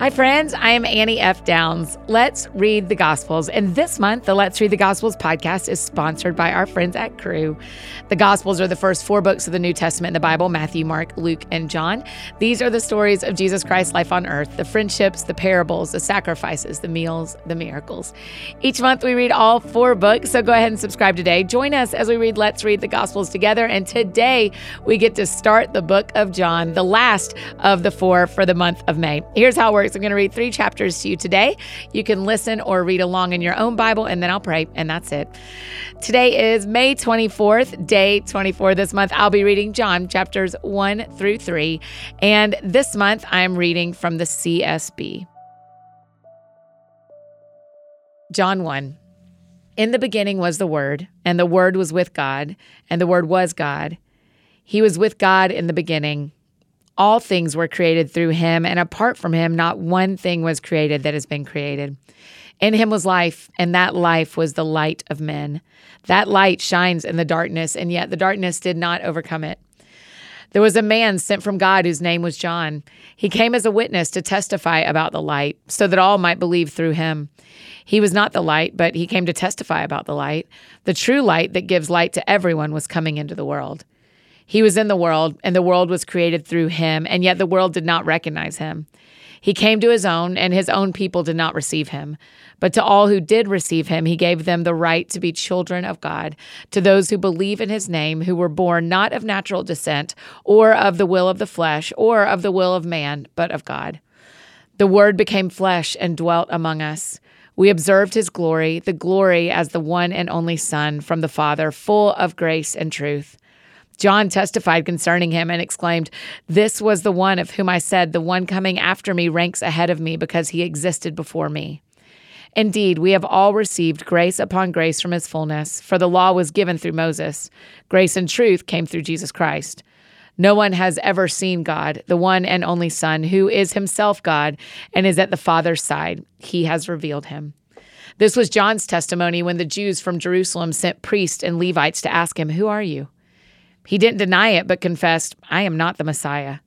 Hi, friends. I am Annie F. Downs. Let's read the Gospels. And this month, the Let's Read the Gospels podcast is sponsored by our friends at Cru. The Gospels are the first four books of the New Testament in the Bible Matthew, Mark, Luke, and John. These are the stories of Jesus Christ's life on earth the friendships, the parables, the sacrifices, the meals, the miracles. Each month, we read all four books. So go ahead and subscribe today. Join us as we read Let's Read the Gospels together. And today, we get to start the book of John, the last of the four for the month of May. Here's how it works. I'm going to read three chapters to you today. You can listen or read along in your own Bible, and then I'll pray, and that's it. Today is May 24th, day 24 this month. I'll be reading John chapters 1 through 3. And this month, I'm reading from the CSB. John 1. In the beginning was the Word, and the Word was with God, and the Word was God. He was with God in the beginning. All things were created through him, and apart from him, not one thing was created that has been created. In him was life, and that life was the light of men. That light shines in the darkness, and yet the darkness did not overcome it. There was a man sent from God whose name was John. He came as a witness to testify about the light, so that all might believe through him. He was not the light, but he came to testify about the light. The true light that gives light to everyone was coming into the world. He was in the world, and the world was created through him, and yet the world did not recognize him. He came to his own, and his own people did not receive him. But to all who did receive him, he gave them the right to be children of God, to those who believe in his name, who were born not of natural descent, or of the will of the flesh, or of the will of man, but of God. The Word became flesh and dwelt among us. We observed his glory, the glory as the one and only Son from the Father, full of grace and truth. John testified concerning him and exclaimed, This was the one of whom I said, The one coming after me ranks ahead of me because he existed before me. Indeed, we have all received grace upon grace from his fullness, for the law was given through Moses. Grace and truth came through Jesus Christ. No one has ever seen God, the one and only Son, who is himself God and is at the Father's side. He has revealed him. This was John's testimony when the Jews from Jerusalem sent priests and Levites to ask him, Who are you? He didn't deny it, but confessed, I am not the Messiah.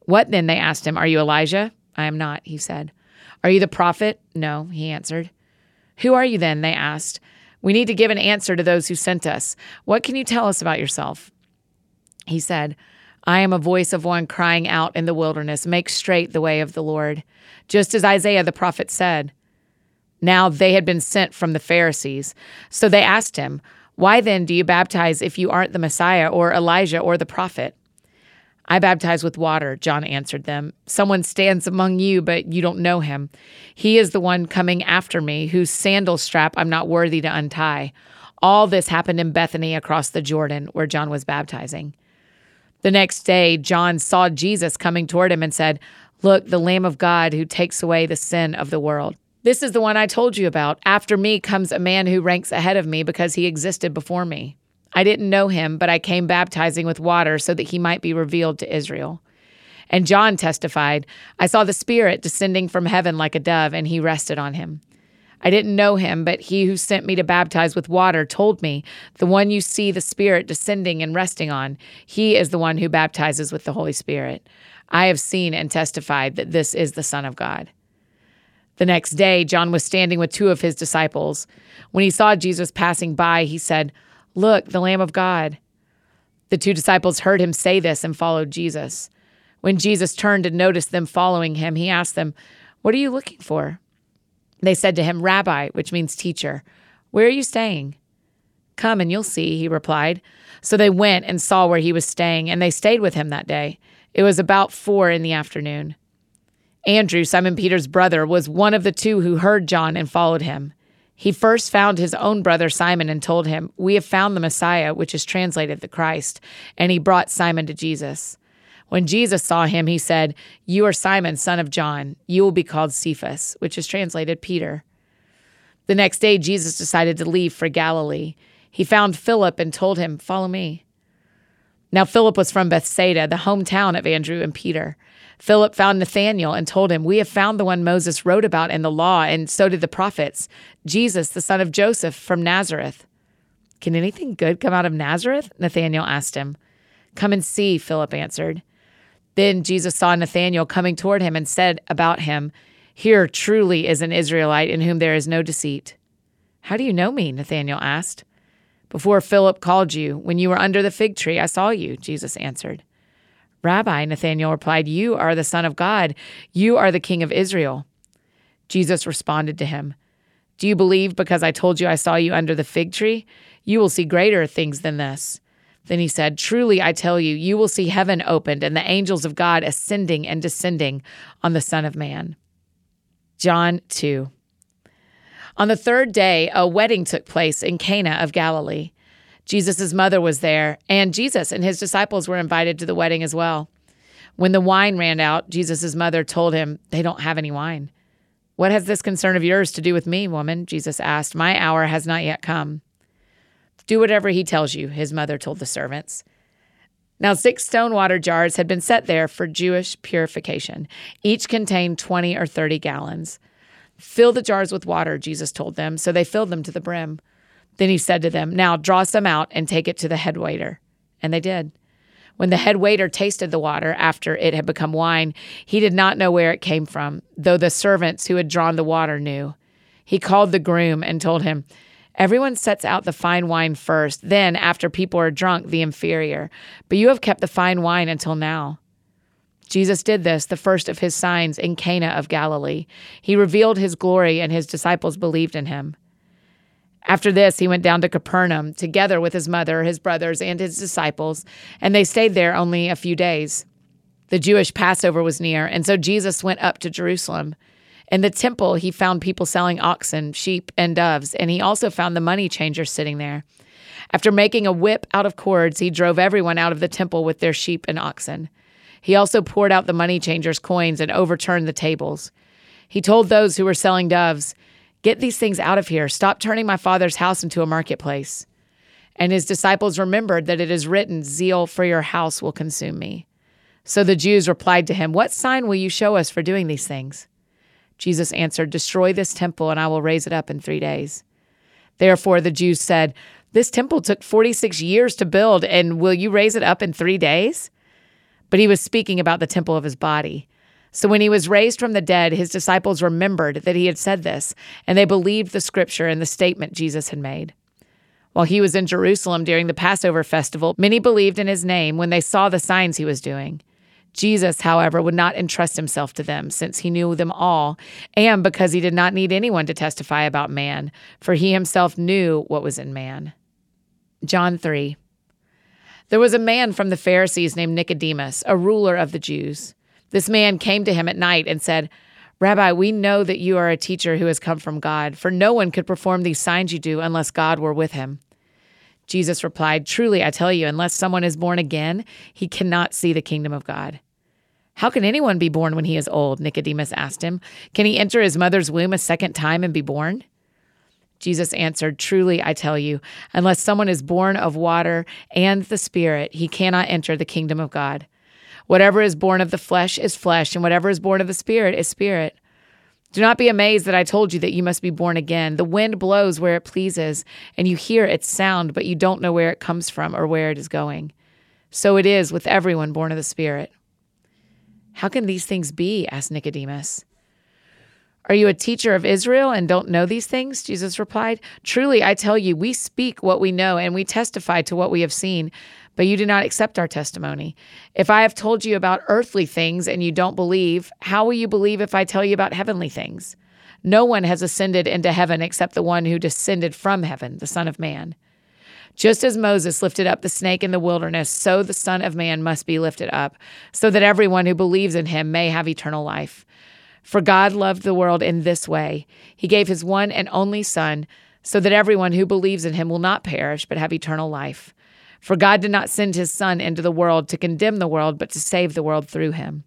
What then? They asked him. Are you Elijah? I am not, he said. Are you the prophet? No, he answered. Who are you then? They asked. We need to give an answer to those who sent us. What can you tell us about yourself? He said, I am a voice of one crying out in the wilderness, Make straight the way of the Lord, just as Isaiah the prophet said. Now they had been sent from the Pharisees. So they asked him, why then do you baptize if you aren't the Messiah or Elijah or the prophet? I baptize with water, John answered them. Someone stands among you, but you don't know him. He is the one coming after me, whose sandal strap I'm not worthy to untie. All this happened in Bethany across the Jordan, where John was baptizing. The next day, John saw Jesus coming toward him and said, Look, the Lamb of God who takes away the sin of the world. This is the one I told you about. After me comes a man who ranks ahead of me because he existed before me. I didn't know him, but I came baptizing with water so that he might be revealed to Israel. And John testified, I saw the Spirit descending from heaven like a dove, and he rested on him. I didn't know him, but he who sent me to baptize with water told me, The one you see the Spirit descending and resting on, he is the one who baptizes with the Holy Spirit. I have seen and testified that this is the Son of God. The next day, John was standing with two of his disciples. When he saw Jesus passing by, he said, Look, the Lamb of God. The two disciples heard him say this and followed Jesus. When Jesus turned and noticed them following him, he asked them, What are you looking for? They said to him, Rabbi, which means teacher, where are you staying? Come and you'll see, he replied. So they went and saw where he was staying, and they stayed with him that day. It was about four in the afternoon. Andrew, Simon Peter's brother, was one of the two who heard John and followed him. He first found his own brother Simon and told him, We have found the Messiah, which is translated the Christ. And he brought Simon to Jesus. When Jesus saw him, he said, You are Simon, son of John. You will be called Cephas, which is translated Peter. The next day, Jesus decided to leave for Galilee. He found Philip and told him, Follow me. Now, Philip was from Bethsaida, the hometown of Andrew and Peter. Philip found Nathanael and told him, We have found the one Moses wrote about in the law, and so did the prophets, Jesus, the son of Joseph from Nazareth. Can anything good come out of Nazareth? Nathanael asked him. Come and see, Philip answered. Then Jesus saw Nathanael coming toward him and said about him, Here truly is an Israelite in whom there is no deceit. How do you know me? Nathanael asked. Before Philip called you, when you were under the fig tree, I saw you, Jesus answered. Rabbi, Nathanael replied, You are the Son of God. You are the King of Israel. Jesus responded to him, Do you believe because I told you I saw you under the fig tree? You will see greater things than this. Then he said, Truly I tell you, you will see heaven opened and the angels of God ascending and descending on the Son of Man. John 2. On the third day, a wedding took place in Cana of Galilee. Jesus' mother was there, and Jesus and his disciples were invited to the wedding as well. When the wine ran out, Jesus' mother told him, They don't have any wine. What has this concern of yours to do with me, woman? Jesus asked. My hour has not yet come. Do whatever he tells you, his mother told the servants. Now, six stone water jars had been set there for Jewish purification. Each contained 20 or 30 gallons. Fill the jars with water, Jesus told them. So they filled them to the brim. Then he said to them, Now draw some out and take it to the head waiter. And they did. When the head waiter tasted the water after it had become wine, he did not know where it came from, though the servants who had drawn the water knew. He called the groom and told him, Everyone sets out the fine wine first, then, after people are drunk, the inferior. But you have kept the fine wine until now. Jesus did this, the first of his signs in Cana of Galilee. He revealed his glory, and his disciples believed in him. After this, he went down to Capernaum, together with his mother, his brothers, and his disciples, and they stayed there only a few days. The Jewish Passover was near, and so Jesus went up to Jerusalem. In the temple, he found people selling oxen, sheep, and doves, and he also found the money changers sitting there. After making a whip out of cords, he drove everyone out of the temple with their sheep and oxen. He also poured out the money changers' coins and overturned the tables. He told those who were selling doves, Get these things out of here. Stop turning my father's house into a marketplace. And his disciples remembered that it is written, Zeal for your house will consume me. So the Jews replied to him, What sign will you show us for doing these things? Jesus answered, Destroy this temple, and I will raise it up in three days. Therefore, the Jews said, This temple took 46 years to build, and will you raise it up in three days? But he was speaking about the temple of his body. So when he was raised from the dead, his disciples remembered that he had said this, and they believed the scripture and the statement Jesus had made. While he was in Jerusalem during the Passover festival, many believed in his name when they saw the signs he was doing. Jesus, however, would not entrust himself to them, since he knew them all, and because he did not need anyone to testify about man, for he himself knew what was in man. John 3. There was a man from the Pharisees named Nicodemus, a ruler of the Jews. This man came to him at night and said, Rabbi, we know that you are a teacher who has come from God, for no one could perform these signs you do unless God were with him. Jesus replied, Truly, I tell you, unless someone is born again, he cannot see the kingdom of God. How can anyone be born when he is old? Nicodemus asked him. Can he enter his mother's womb a second time and be born? Jesus answered, Truly, I tell you, unless someone is born of water and the Spirit, he cannot enter the kingdom of God. Whatever is born of the flesh is flesh, and whatever is born of the Spirit is spirit. Do not be amazed that I told you that you must be born again. The wind blows where it pleases, and you hear its sound, but you don't know where it comes from or where it is going. So it is with everyone born of the Spirit. How can these things be? asked Nicodemus. Are you a teacher of Israel and don't know these things? Jesus replied. Truly, I tell you, we speak what we know and we testify to what we have seen, but you do not accept our testimony. If I have told you about earthly things and you don't believe, how will you believe if I tell you about heavenly things? No one has ascended into heaven except the one who descended from heaven, the Son of Man. Just as Moses lifted up the snake in the wilderness, so the Son of Man must be lifted up, so that everyone who believes in him may have eternal life. For God loved the world in this way He gave his one and only Son, so that everyone who believes in him will not perish, but have eternal life. For God did not send his Son into the world to condemn the world, but to save the world through him.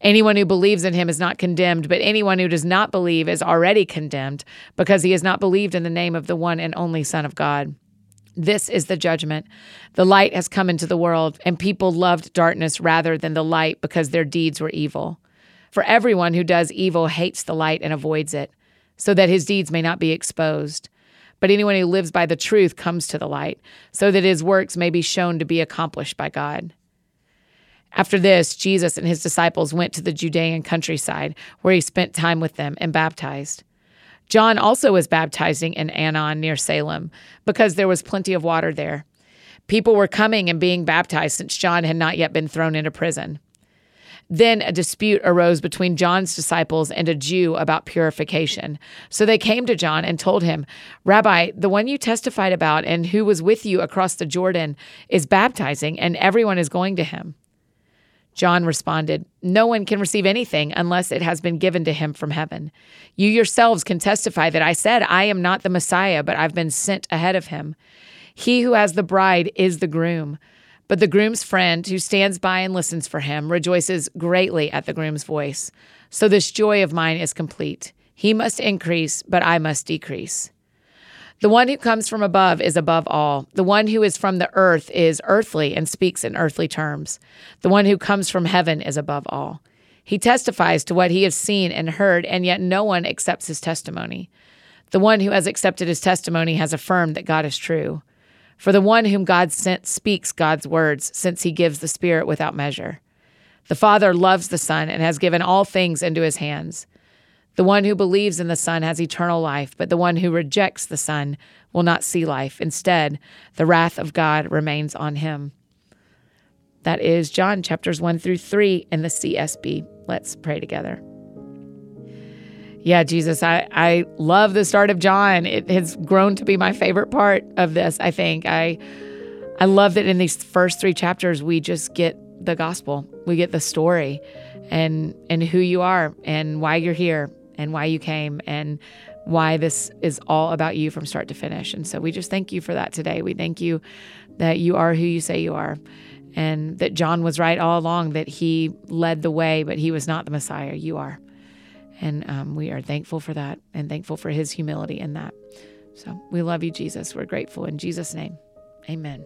Anyone who believes in him is not condemned, but anyone who does not believe is already condemned, because he has not believed in the name of the one and only Son of God. This is the judgment. The light has come into the world, and people loved darkness rather than the light because their deeds were evil. For everyone who does evil hates the light and avoids it, so that his deeds may not be exposed. But anyone who lives by the truth comes to the light, so that his works may be shown to be accomplished by God. After this, Jesus and his disciples went to the Judean countryside, where he spent time with them and baptized. John also was baptizing in Aenon near Salem, because there was plenty of water there. People were coming and being baptized since John had not yet been thrown into prison. Then a dispute arose between John's disciples and a Jew about purification. So they came to John and told him, Rabbi, the one you testified about and who was with you across the Jordan is baptizing, and everyone is going to him. John responded, No one can receive anything unless it has been given to him from heaven. You yourselves can testify that I said, I am not the Messiah, but I've been sent ahead of him. He who has the bride is the groom. But the groom's friend, who stands by and listens for him, rejoices greatly at the groom's voice. So this joy of mine is complete. He must increase, but I must decrease. The one who comes from above is above all. The one who is from the earth is earthly and speaks in earthly terms. The one who comes from heaven is above all. He testifies to what he has seen and heard, and yet no one accepts his testimony. The one who has accepted his testimony has affirmed that God is true. For the one whom God sent speaks God's words, since he gives the Spirit without measure. The Father loves the Son and has given all things into his hands. The one who believes in the Son has eternal life, but the one who rejects the Son will not see life. Instead, the wrath of God remains on him. That is John chapters 1 through 3 in the CSB. Let's pray together. Yeah, Jesus, I, I love the start of John. It has grown to be my favorite part of this, I think. I I love that in these first three chapters we just get the gospel. We get the story and and who you are and why you're here and why you came and why this is all about you from start to finish. And so we just thank you for that today. We thank you that you are who you say you are and that John was right all along, that he led the way, but he was not the Messiah. You are. And um, we are thankful for that and thankful for his humility in that. So we love you, Jesus. We're grateful in Jesus' name. Amen.